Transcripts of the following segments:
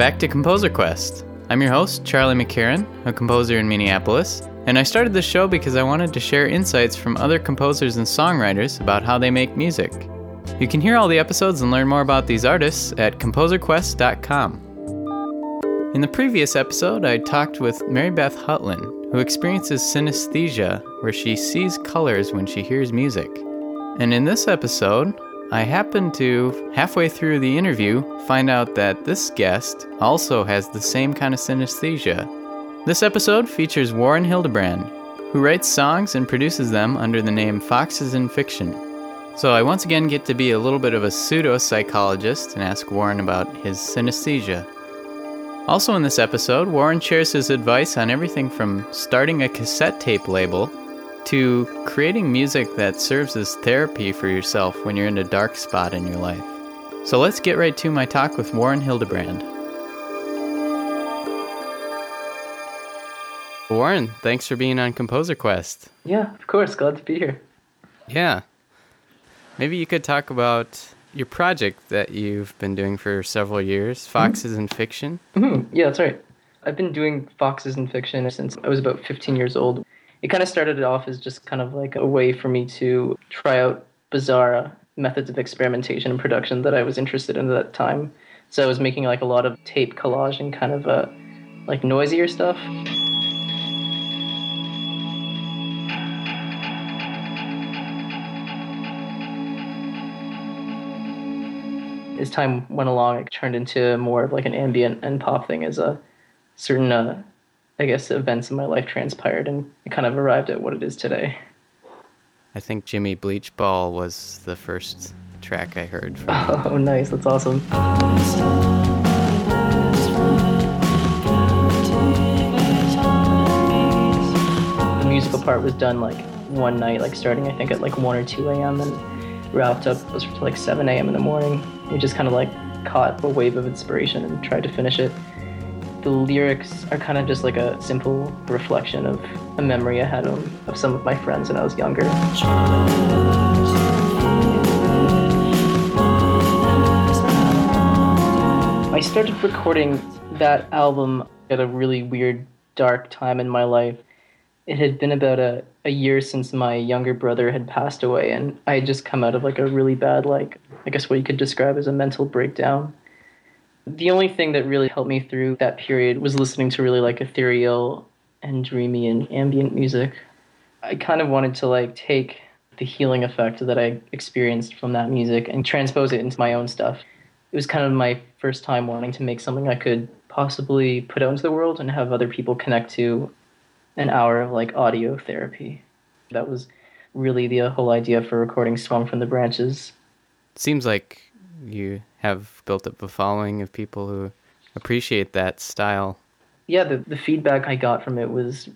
back to Composer Quest. I'm your host, Charlie McCarran, a composer in Minneapolis, and I started this show because I wanted to share insights from other composers and songwriters about how they make music. You can hear all the episodes and learn more about these artists at composerquest.com. In the previous episode, I talked with Mary Beth Hutlin, who experiences synesthesia, where she sees colors when she hears music. And in this episode, I happened to, halfway through the interview, find out that this guest also has the same kind of synesthesia. This episode features Warren Hildebrand, who writes songs and produces them under the name Foxes in Fiction. So I once again get to be a little bit of a pseudo psychologist and ask Warren about his synesthesia. Also, in this episode, Warren shares his advice on everything from starting a cassette tape label to creating music that serves as therapy for yourself when you're in a dark spot in your life. So let's get right to my talk with Warren Hildebrand. Warren, thanks for being on Composer Quest. Yeah, of course. Glad to be here. Yeah. Maybe you could talk about your project that you've been doing for several years, Foxes mm-hmm. in Fiction. Mm-hmm. Yeah, that's right. I've been doing Foxes in Fiction since I was about 15 years old it kind of started off as just kind of like a way for me to try out bizarre methods of experimentation and production that I was interested in at that time. So I was making like a lot of tape collage and kind of uh, like noisier stuff. As time went along, it turned into more of like an ambient and pop thing as a certain uh, I guess, events in my life transpired and it kind of arrived at what it is today. I think Jimmy Bleach Ball was the first track I heard from Oh, nice. That's awesome. The musical part was done like one night, like starting I think at like 1 or 2 a.m. and wrapped up was to like 7 a.m. in the morning. We just kind of like caught a wave of inspiration and tried to finish it the lyrics are kind of just like a simple reflection of a memory I had of, of some of my friends when I was younger. I started recording that album at a really weird, dark time in my life. It had been about a, a year since my younger brother had passed away, and I had just come out of like a really bad, like, I guess what you could describe as a mental breakdown. The only thing that really helped me through that period was listening to really like ethereal and dreamy and ambient music. I kind of wanted to like take the healing effect that I experienced from that music and transpose it into my own stuff. It was kind of my first time wanting to make something I could possibly put out into the world and have other people connect to an hour of like audio therapy. That was really the uh, whole idea for recording Swung from the Branches. Seems like you have built up a following of people who appreciate that style. Yeah, the, the feedback I got from it was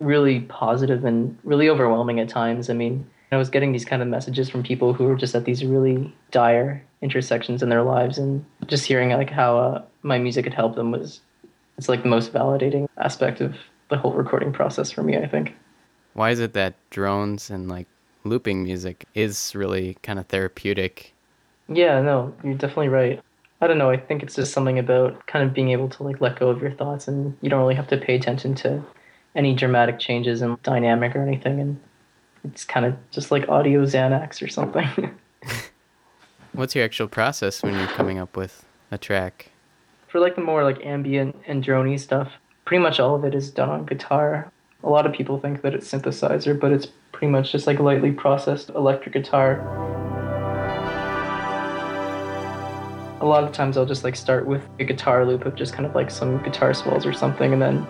really positive and really overwhelming at times. I mean, I was getting these kind of messages from people who were just at these really dire intersections in their lives, and just hearing like how uh, my music had helped them was it's like the most validating aspect of the whole recording process for me. I think. Why is it that drones and like looping music is really kind of therapeutic yeah, no, you're definitely right. I don't know. I think it's just something about kind of being able to like let go of your thoughts, and you don't really have to pay attention to any dramatic changes in dynamic or anything, and it's kind of just like audio Xanax or something. What's your actual process when you're coming up with a track? For like the more like ambient and drony stuff, pretty much all of it is done on guitar. A lot of people think that it's synthesizer, but it's pretty much just like lightly processed electric guitar. A lot of times I'll just like start with a guitar loop of just kind of like some guitar swells or something, and then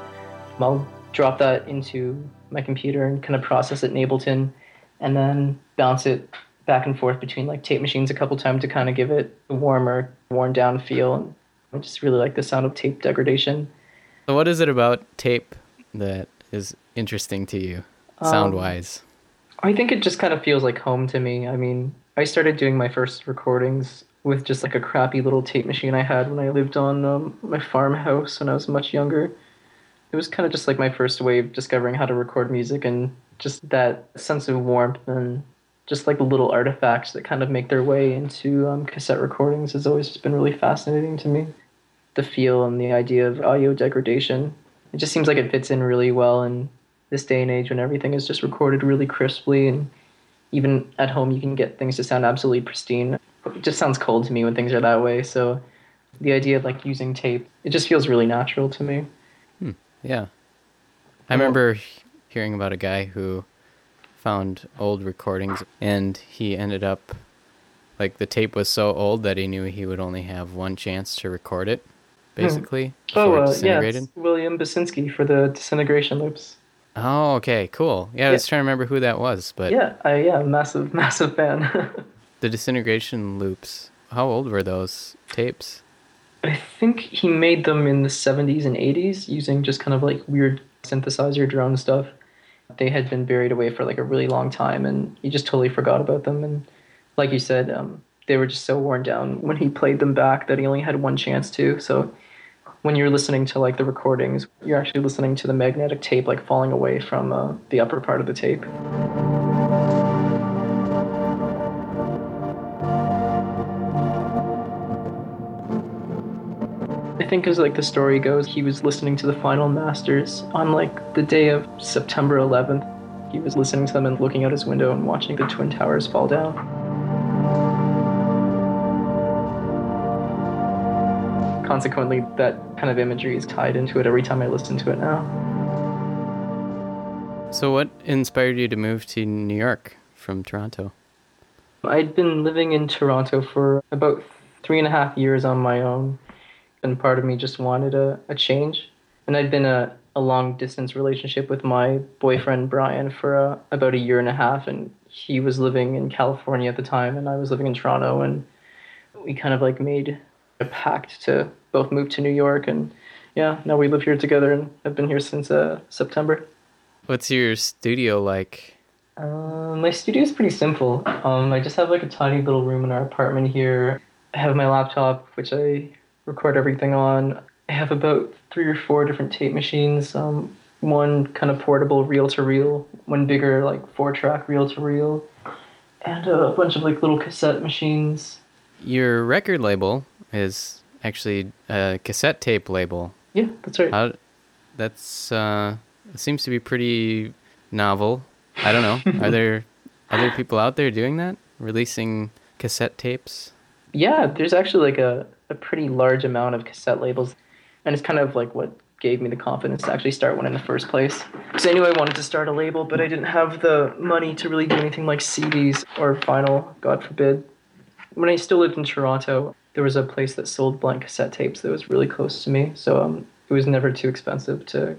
I'll drop that into my computer and kind of process it in Ableton, and then bounce it back and forth between like tape machines a couple times to kind of give it a warmer, worn down feel. And I just really like the sound of tape degradation. So, what is it about tape that is interesting to you, sound wise? Um, I think it just kind of feels like home to me. I mean, I started doing my first recordings with just like a crappy little tape machine I had when I lived on um, my farmhouse when I was much younger. It was kind of just like my first way of discovering how to record music and just that sense of warmth and just like little artifacts that kind of make their way into um, cassette recordings has always just been really fascinating to me. the feel and the idea of audio degradation. It just seems like it fits in really well in this day and age when everything is just recorded really crisply and even at home you can get things to sound absolutely pristine. It just sounds cold to me when things are that way. So the idea of like using tape, it just feels really natural to me. Hmm. Yeah. I remember hearing about a guy who found old recordings and he ended up like the tape was so old that he knew he would only have one chance to record it basically hmm. oh uh, yeah william basinski for the disintegration loops oh okay cool yeah, yeah. i was trying to remember who that was but yeah I, yeah massive massive fan the disintegration loops how old were those tapes? I think he made them in the 70s and 80s using just kind of like weird synthesizer drone stuff. They had been buried away for like a really long time and he just totally forgot about them and like you said um, they were just so worn down when he played them back that he only had one chance to. So when you're listening to like the recordings you're actually listening to the magnetic tape like falling away from uh, the upper part of the tape think as like the story goes, he was listening to the final masters on like the day of September 11th. He was listening to them and looking out his window and watching the twin towers fall down. Consequently, that kind of imagery is tied into it every time I listen to it now. So, what inspired you to move to New York from Toronto? I'd been living in Toronto for about three and a half years on my own and part of me just wanted a, a change. And I'd been a, a long distance relationship with my boyfriend Brian for uh, about a year and a half, and he was living in California at the time, and I was living in Toronto, and we kind of like made a pact to both move to New York, and yeah, now we live here together, and I've been here since uh, September. What's your studio like? Uh, my studio is pretty simple. Um, I just have like a tiny little room in our apartment here. I have my laptop, which I record everything on. I have about three or four different tape machines. Um, one kind of portable reel to reel, one bigger like four track reel to reel, and a bunch of like little cassette machines. Your record label is actually a cassette tape label. Yeah, that's right. How, that's uh, it seems to be pretty novel. I don't know. Are there other people out there doing that, releasing cassette tapes? Yeah, there's actually like a a pretty large amount of cassette labels, and it's kind of like what gave me the confidence to actually start one in the first place. Because I knew I wanted to start a label, but I didn't have the money to really do anything like CDs or vinyl, God forbid. When I still lived in Toronto, there was a place that sold blank cassette tapes that was really close to me, so um, it was never too expensive to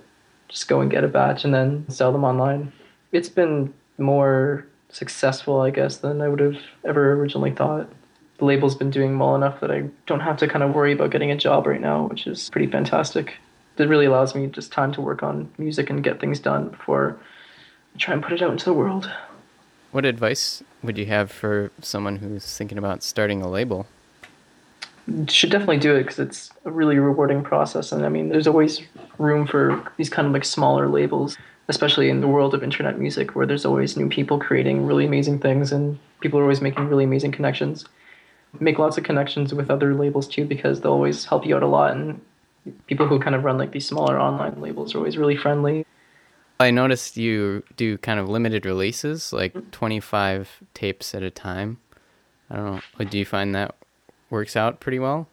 just go and get a batch and then sell them online. It's been more successful, I guess, than I would have ever originally thought the label's been doing well enough that I don't have to kind of worry about getting a job right now, which is pretty fantastic. It really allows me just time to work on music and get things done before I try and put it out into the world. What advice would you have for someone who's thinking about starting a label? You should definitely do it because it's a really rewarding process. And I mean, there's always room for these kind of like smaller labels, especially in the world of internet music, where there's always new people creating really amazing things and people are always making really amazing connections make lots of connections with other labels too because they'll always help you out a lot and people who kind of run like these smaller online labels are always really friendly. I noticed you do kind of limited releases like mm-hmm. 25 tapes at a time. I don't know do you find that works out pretty well?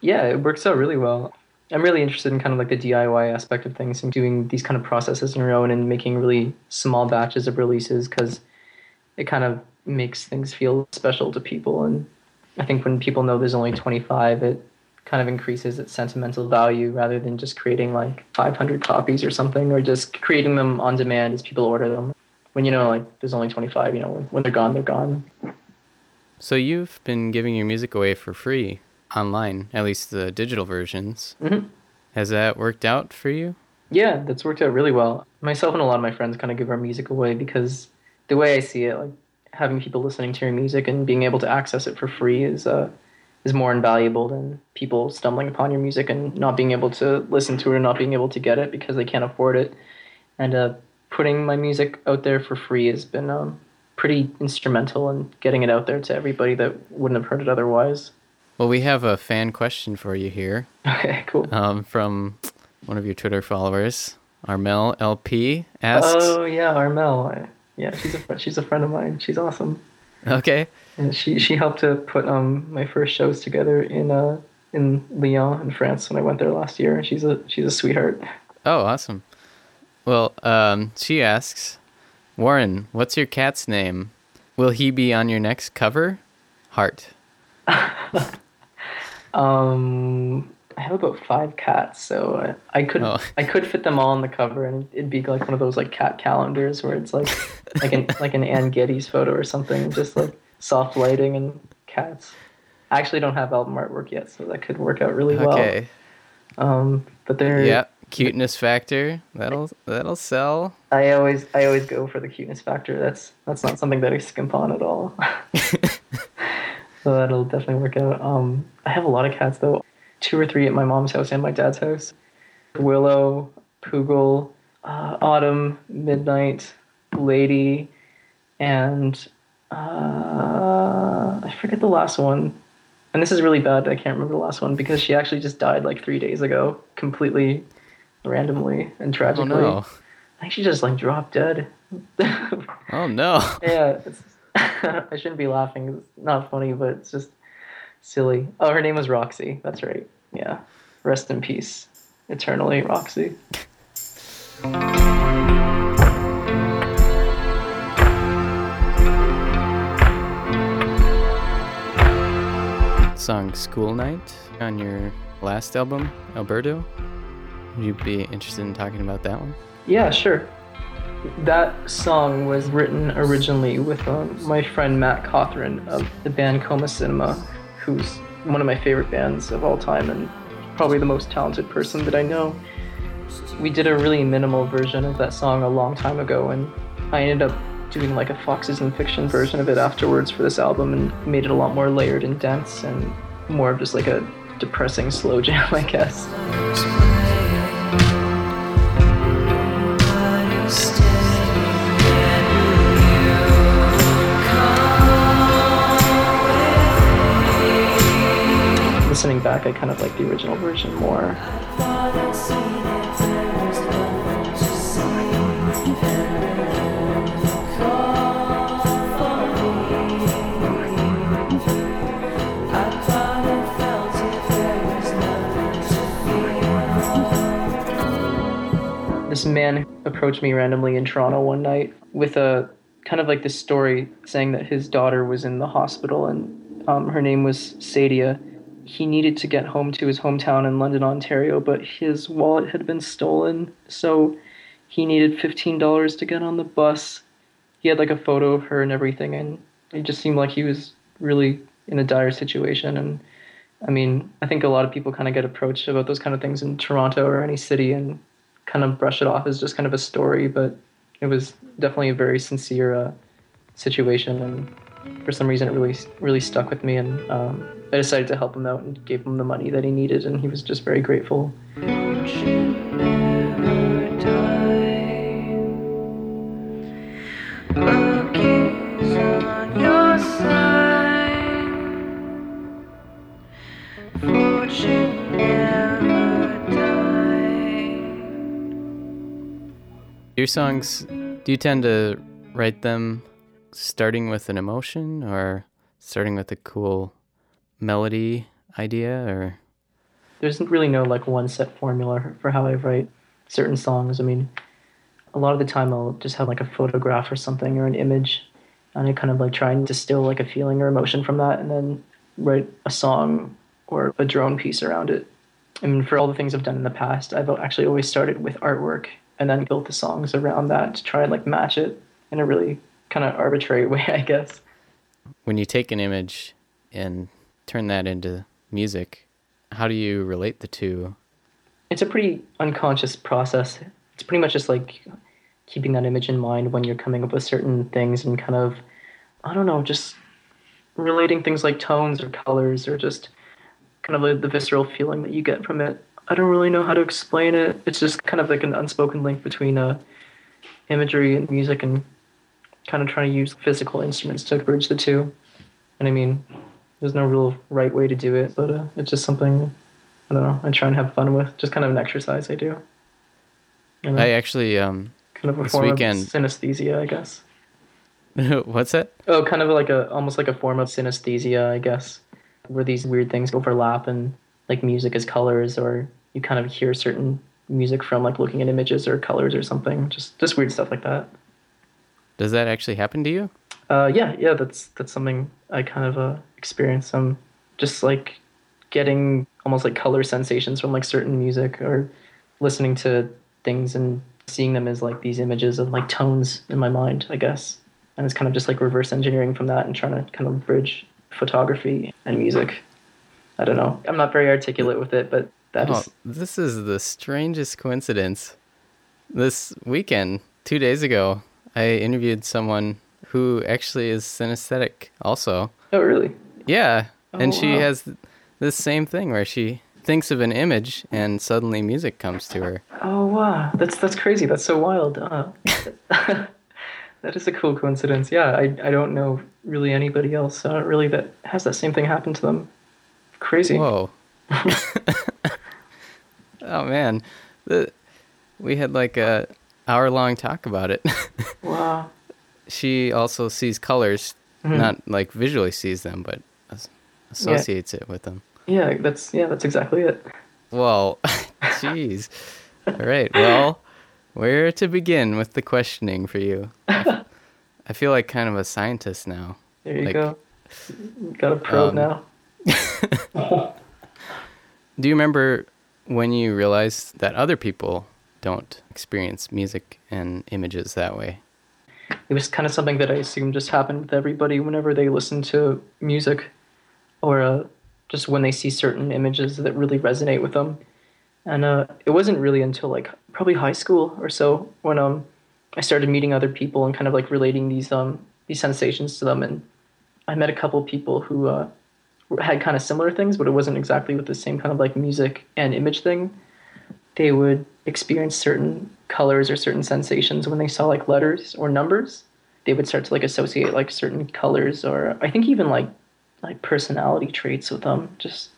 Yeah it works out really well. I'm really interested in kind of like the diy aspect of things and doing these kind of processes in your own and making really small batches of releases because it kind of makes things feel special to people and I think when people know there's only 25, it kind of increases its sentimental value rather than just creating like 500 copies or something, or just creating them on demand as people order them. When you know, like, there's only 25, you know, when they're gone, they're gone. So you've been giving your music away for free online, at least the digital versions. Mm-hmm. Has that worked out for you? Yeah, that's worked out really well. Myself and a lot of my friends kind of give our music away because the way I see it, like having people listening to your music and being able to access it for free is uh, is more invaluable than people stumbling upon your music and not being able to listen to it or not being able to get it because they can't afford it. And uh, putting my music out there for free has been um, pretty instrumental in getting it out there to everybody that wouldn't have heard it otherwise. Well, we have a fan question for you here Okay, cool. um, from one of your Twitter followers, Armel LP asks. Oh yeah, Armel. Yeah, she's a fr- she's a friend of mine. She's awesome. Okay. And she she helped to put um my first shows together in uh in Lyon in France when I went there last year. And she's a she's a sweetheart. Oh, awesome. Well, um, she asks, Warren, what's your cat's name? Will he be on your next cover? Heart. Um, I have about five cats, so I, I could Oh. I could fit them all on the cover, and it'd be like one of those like cat calendars where it's like like an like an Anne Geddes photo or something, just like soft lighting and cats. I actually don't have album artwork yet, so that could work out really well. Okay. Um, but they're Yep. Cuteness factor. That'll that'll sell. I always I always go for the cuteness factor. That's that's not something that I skimp on at all. so that'll definitely work out. Um, I have a lot of cats though, two or three at my mom's house and my dad's house. Willow, Poogle, uh, Autumn, Midnight, Lady, and uh, I forget the last one. And this is really bad. I can't remember the last one because she actually just died like three days ago, completely randomly and tragically. Oh no. I think she just like dropped dead. Oh no. it's, I shouldn't be laughing. It's not funny, but it's just silly. Oh, her name was Roxy. That's right. Yeah. Rest in peace, eternally, Roxy. Song School Night on your last album, Alberto. Would you be interested in talking about that one? Yeah, sure. That song was written originally with um, my friend Matt Cothran of the band Coma Cinema, who's one of my favorite bands of all time and probably the most talented person that I know. We did a really minimal version of that song a long time ago, and I ended up doing like a Foxes in Fiction version of it afterwards for this album and made it a lot more layered and dense and more of just like a depressing slow jam, I guess. Back, I kind of like the original version more. this man approached me randomly in Toronto one night with a kind of like this story saying that his daughter was in the hospital and um, her name was Sadia. He needed to get home to his hometown in London, Ontario, but his wallet had been stolen, so he needed $15 to get on the bus. He had like a photo of her and everything, and it just seemed like he was really in a dire situation. And I mean, I think a lot of people kind of get approached about those kind of things in Toronto or any city and kind of brush it off as just kind of a story, but it was definitely a very sincere uh, situation, and for some reason it really really stuck with me, and um, I decided to help him out and gave him the money that he needed, and he was just very grateful. Your songs, do you tend to write them starting with an emotion or starting with a cool melody idea or There's really no like one set formula for how I write certain songs. I mean, a lot of the time I'll just have like a photograph or something or an image, and I kind of like try and distill like a feeling or emotion from that, and then write a song or a drone piece around it. I mean, for all the things I've done in the past, I've actually always started with artwork and then built the songs around that to try and like match it in a really kind of arbitrary way, I guess. when you take an image and turn that into music, how do you relate the two? it's a pretty unconscious process. It's pretty much just like keeping that image in mind when you're coming up with certain things and kind of, I don't know, just relating things like tones or colors or just kind of the visceral feeling that you get from it. I don't really know how to explain it. It's just kind of like an unspoken link between uh, imagery and music and kind of trying to use physical instruments to bridge the two. And I mean, There's no real right way to do it, but uh, it's just something I don't know. I try and have fun with. Just kind of an exercise I do. You know, I actually um kind of a this form weekend- of synesthesia, I guess. what's that? Oh, kind of like a almost like a form of synesthesia, I guess, where these weird things overlap and like music is colors, or you kind of hear certain music from like looking at images or colors or something. Just just weird stuff like that. Does that actually happen to you? Uh, yeah, yeah, that's that's something I kind of uh, experience. Um, just like getting almost like color sensations from like certain music or listening to things and seeing them as like these images of like tones in my mind, I guess. And it's kind of just like reverse engineering from that and trying to kind of bridge photography and music. I don't know. I'm not very articulate with it, but that is Oh, this is the strangest coincidence. This weekend, two days ago, I interviewed someone who actually is synesthetic also. oh really? Yeah, and Oh, she wow. has this same thing where she thinks of an image and suddenly music comes to her. Oh wow, that's that's crazy. That's so wild. Uh, that is a cool coincidence. Yeah, I I don't know really anybody else uh, really that has that same thing happen to them. Crazy. Whoa. oh man, the, we had like a hour long talk about it. Wow. she also sees colors, Mhm. not like visually sees them, but as- associates it with them. Yeah, that's yeah, that's exactly it. Well, jeez. All right. Well, where to begin with the questioning for you? I feel like kind of a scientist now. There you Like, go. Got a probe um, now. Do you remember when you realized that other people don't experience music and images that way? It was kind of something that I assume just happened with everybody whenever they listen to music, or uh, just when they see certain images that really resonate with them. And uh, it wasn't really until like probably high school or so when um I started meeting other people and kind of like relating these um these sensations to them. And I met a couple people who uh, had kind of similar things, but it wasn't exactly with the same kind of like music and image thing. They would experience certain colors or certain sensations when they saw like letters or numbers. They would start to like associate like certain colors or I think even like like personality traits with them, just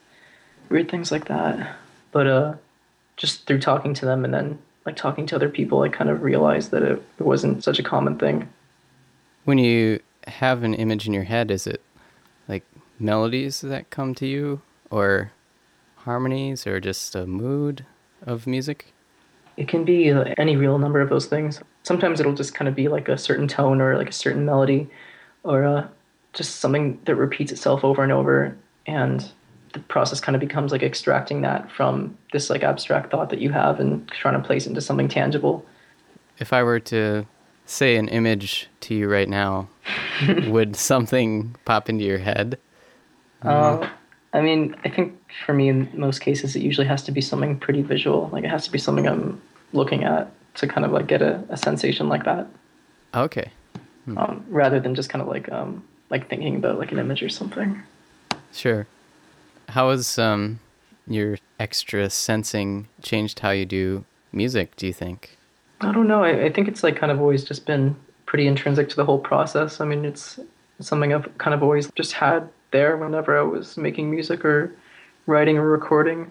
weird things like that. But uh, just through talking to them and then like talking to other people, I kind of realized that it, it wasn't such a common thing. When you have an image in your head, is it like melodies that come to you, or harmonies, or just a mood of music? It can be uh, any real number of those things. Sometimes it'll just kind of be like a certain tone or like a certain melody or uh, just something that repeats itself over and over. And the process kind of becomes like extracting that from this like abstract thought that you have and trying to place it into something tangible. If I were to say an image to you right now, would something pop into your head? Uh, I mean, I think for me, in most cases, it usually has to be something pretty visual. Like it has to be something I'm looking at to kind of like get a, a sensation like that. Okay. um, rather than just kind of like um, like thinking about like an image or something. Sure. How has um, your extra sensing changed how you do music, do you think? I don't know. I, I think it's like kind of always just been pretty intrinsic to the whole process. I mean, it's something I've kind of always just had there whenever I was making music or writing or recording,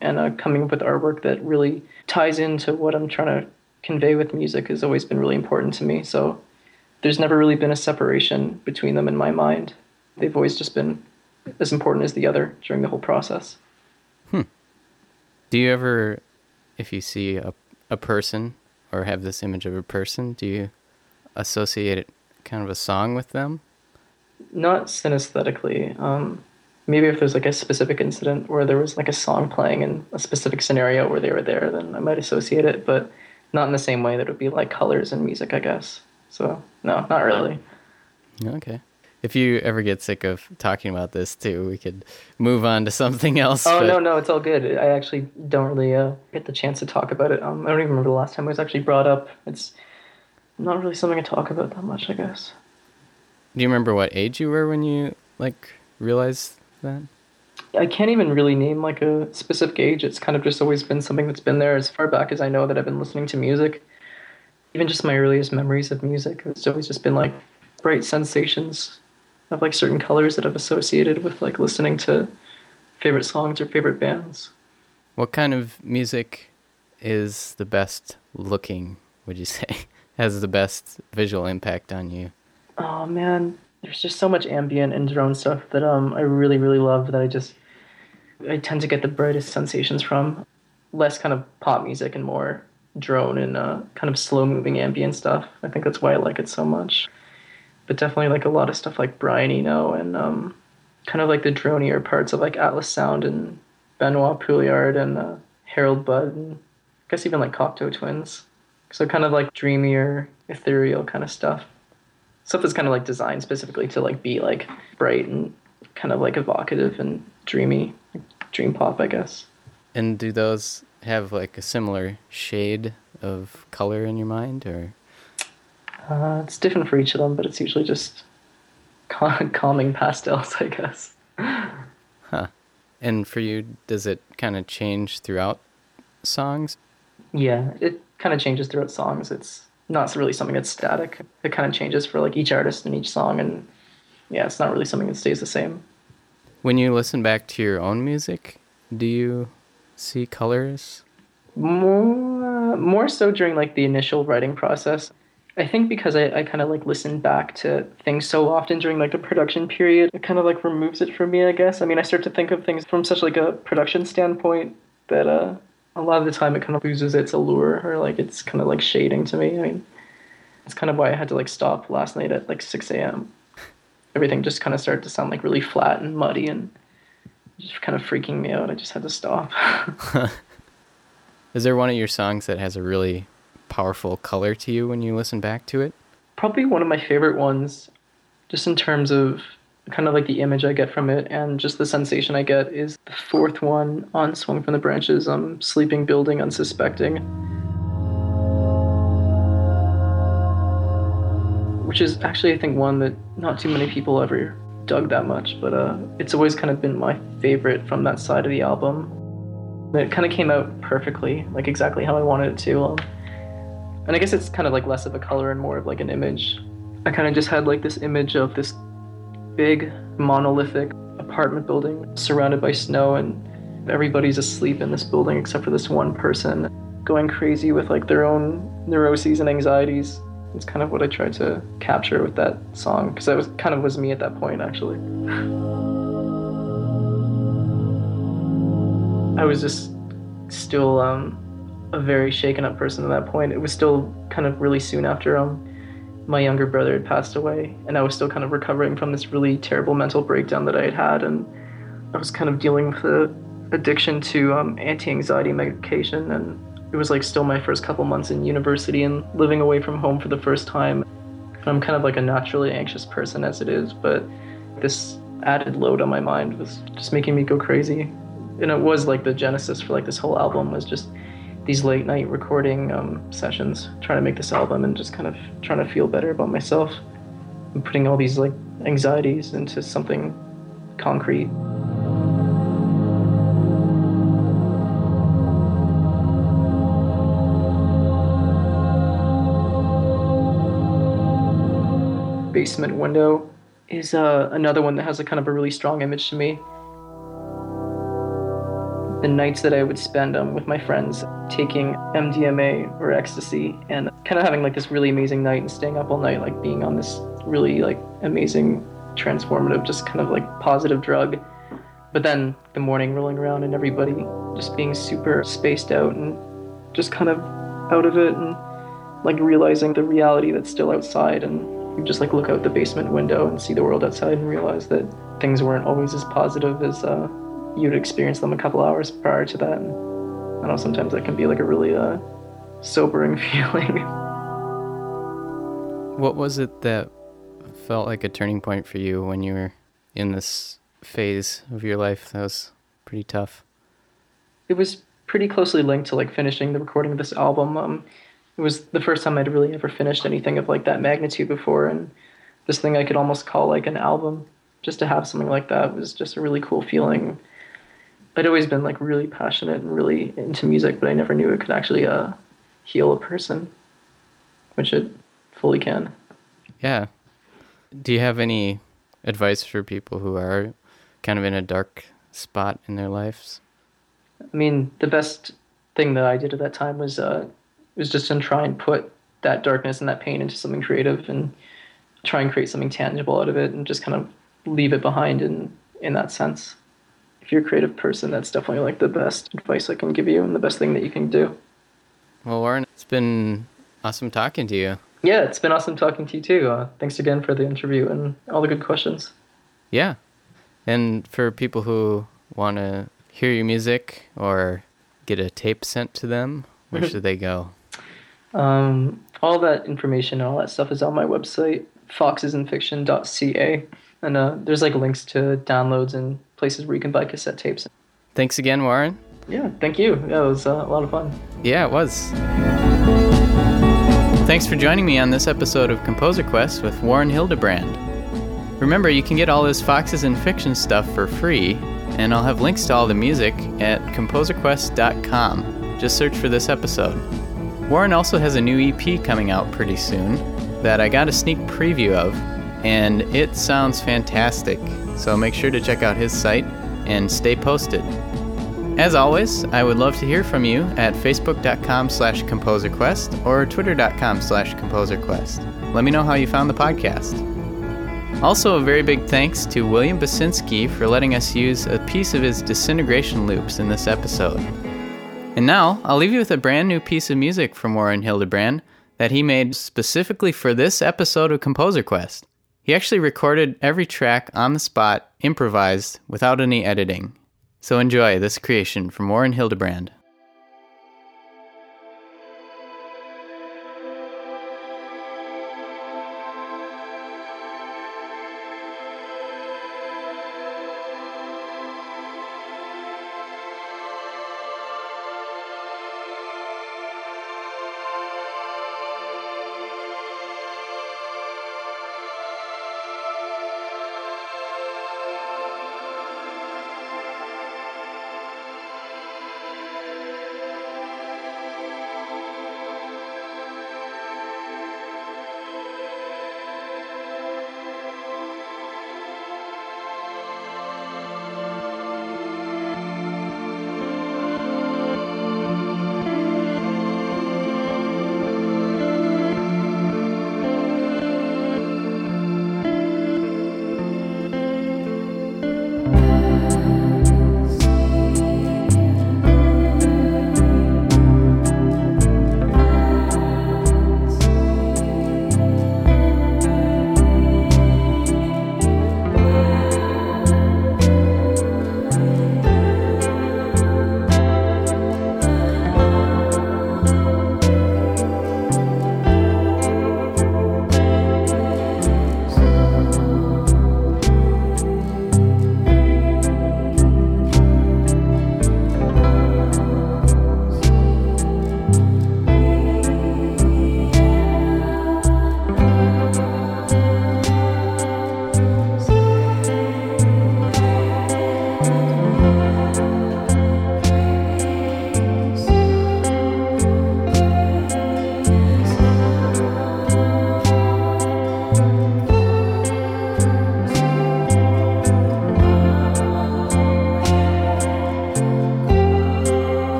and uh, coming up with artwork that really ties into what I'm trying to convey with music has always been really important to me. So there's never really been a separation between them in my mind. They've always just been as important as the other during the whole process. Do you ever, if you see a, a person or have this image of a person, do you associate it kind of a song with them? Not synesthetically. Um, maybe if there's like a specific incident where there was like a song playing in a specific scenario where they were there, then I might associate it, but not in the same way that it would be like colors and music, I guess. So no, not really. Okay. If you ever get sick of talking about this too, we could move on to something else. Oh but- no, no, it's all good. I actually don't really uh, get the chance to talk about it. Um, I don't even remember the last time it was actually brought up. It's not really something I talk about that much, I guess. Do you remember what age you were when you like realized that? I can't even really name like a specific age. It's kind of just always been something that's been there as far back as I know that I've been listening to music. Even just my earliest memories of music, it's always just been like bright sensations of like certain colors that I've associated with like listening to favorite songs or favorite bands. What kind of music is the best looking, would you say? Has the best visual impact on you? Oh man, there's just so much ambient and drone stuff that um I really really love that I just I tend to get the brightest sensations from. Less kind of pop music and more drone and uh, kind of slow moving ambient stuff. I think that's why I like it so much. But definitely like a lot of stuff like Brian Eno and um, kind of like the dronier parts of like Atlas Sound and Benoit Pioulard and uh, Harold Budd and I guess even like Cocteau Twins. So kind of like dreamier, ethereal kind of stuff. Stuff that's kind of like designed specifically to like be like bright and kind of like evocative and dreamy, like dream pop, I guess. And do those have like a similar shade of color in your mind, or? Uh, it's different for each of them, but it's usually just cal- calming pastels, I guess. Huh. And for you, does it kind of change throughout songs? Yeah, it kind of changes throughout songs. It's not really something that's static. It kind of changes for like each artist and each song, and yeah, it's not really something that stays the same. When you listen back to your own music, do you see colors? More, more so during like the initial writing process. I think because I, I kind of like listen back to things so often during like the production period, it kind of like removes it from me, I guess. I mean, I start to think of things from such like a production standpoint that uh, a lot of the time it kind of loses its allure or like it's kind of like shading to me. I mean, it's kind of why I had to like stop last night at like 6 a.m. Everything just kind of started to sound like really flat and muddy and just kind of freaking me out. I just had to stop. Is there one of your songs that has a really powerful color to you when you listen back to it? Probably one of my favorite ones, just in terms of kind of like the image I get from it and just the sensation I get, is the fourth one on Swung from the Branches, um, Sleeping Building Unsuspecting. Which is actually, I think, one that not too many people ever dug that much, but uh, it's always kind of been my favorite from that side of the album. It kind of came out perfectly, like exactly how I wanted it to. Um, and I guess it's kind of like less of a color and more of like an image. I kind of just had like this image of this big monolithic apartment building surrounded by snow and everybody's asleep in this building except for this one person going crazy with like their own neuroses and anxieties. It's kind of what I tried to capture with that song because that was kind of was me at that point actually. I was just still um, a very shaken up person at that point. It was still kind of really soon after um, my younger brother had passed away, and I was still kind of recovering from this really terrible mental breakdown that I had had, and I was kind of dealing with the addiction to um, anti-anxiety medication, and it was like still my first couple months in university and living away from home for the first time. I'm kind of like a naturally anxious person as it is, but this added load on my mind was just making me go crazy and it was like the genesis for like this whole album was just these late night recording um, sessions trying to make this album and just kind of trying to feel better about myself and putting all these like anxieties into something concrete. Basement window is uh, another one that has a kind of a really strong image to me the nights that I would spend um, with my friends taking MDMA or ecstasy and kind of having like this really amazing night and staying up all night, like being on this really like amazing, transformative, just kind of like positive drug. But then the morning rolling around and everybody just being super spaced out and just kind of out of it and like realizing the reality that's still outside and you just like look out the basement window and see the world outside and realize that things weren't always as positive as uh, you'd experience them a couple hours prior to that. And I know sometimes that can be like a really uh, sobering feeling. What was it that felt like a turning point for you when you were in this phase of your life that was pretty tough? It was pretty closely linked to like finishing the recording of this album. Um, it was the first time I'd really ever finished anything of like that magnitude before, and this thing I could almost call like an album. Just to have something like that was just a really cool feeling. I'd always been like really passionate and really into music, but I never knew it could actually uh, heal a person, which it fully can. Yeah. Do you have any advice for people who are kind of in a dark spot in their lives? I mean, the best thing that I did at that time was uh, was just to try and put that darkness and that pain into something creative and try and create something tangible out of it and just kind of leave it behind in in that sense. If you're a creative person, that's definitely like the best advice I can give you and the best thing that you can do. Well, Warren, it's been awesome talking to you. Yeah, it's been awesome talking to you too. Uh, thanks again for the interview and all the good questions. Yeah. And for people who want to hear your music or get a tape sent to them, where should they go? Um, all that information and all that stuff is on my website, foxesinfiction.ca. And uh, there's like links to downloads and places where you can buy cassette tapes. Thanks again, Warren. Yeah, thank you. Yeah, it was uh, a lot of fun. Yeah, it was. Thanks for joining me on this episode of Composer Quest with Warren Hildebrand. Remember, you can get all his Foxes in Fiction stuff for free, and I'll have links to all the music at composerquest.com. Just search for this episode. Warren also has a new EP coming out pretty soon that I got a sneak preview of, and it sounds fantastic. So make sure to check out his site and stay posted. As always, I would love to hear from you at facebook.com slash composerquest or twitter.com slash composerquest. Let me know how you found the podcast. Also, a very big thanks to William Basinski for letting us use a piece of his disintegration loops in this episode. And now, I'll leave you with a brand new piece of music from Warren Hildebrand that he made specifically for this episode of Composer Quest. He actually recorded every track on the spot, improvised, without any editing. So enjoy this creation from Warren Hildebrand.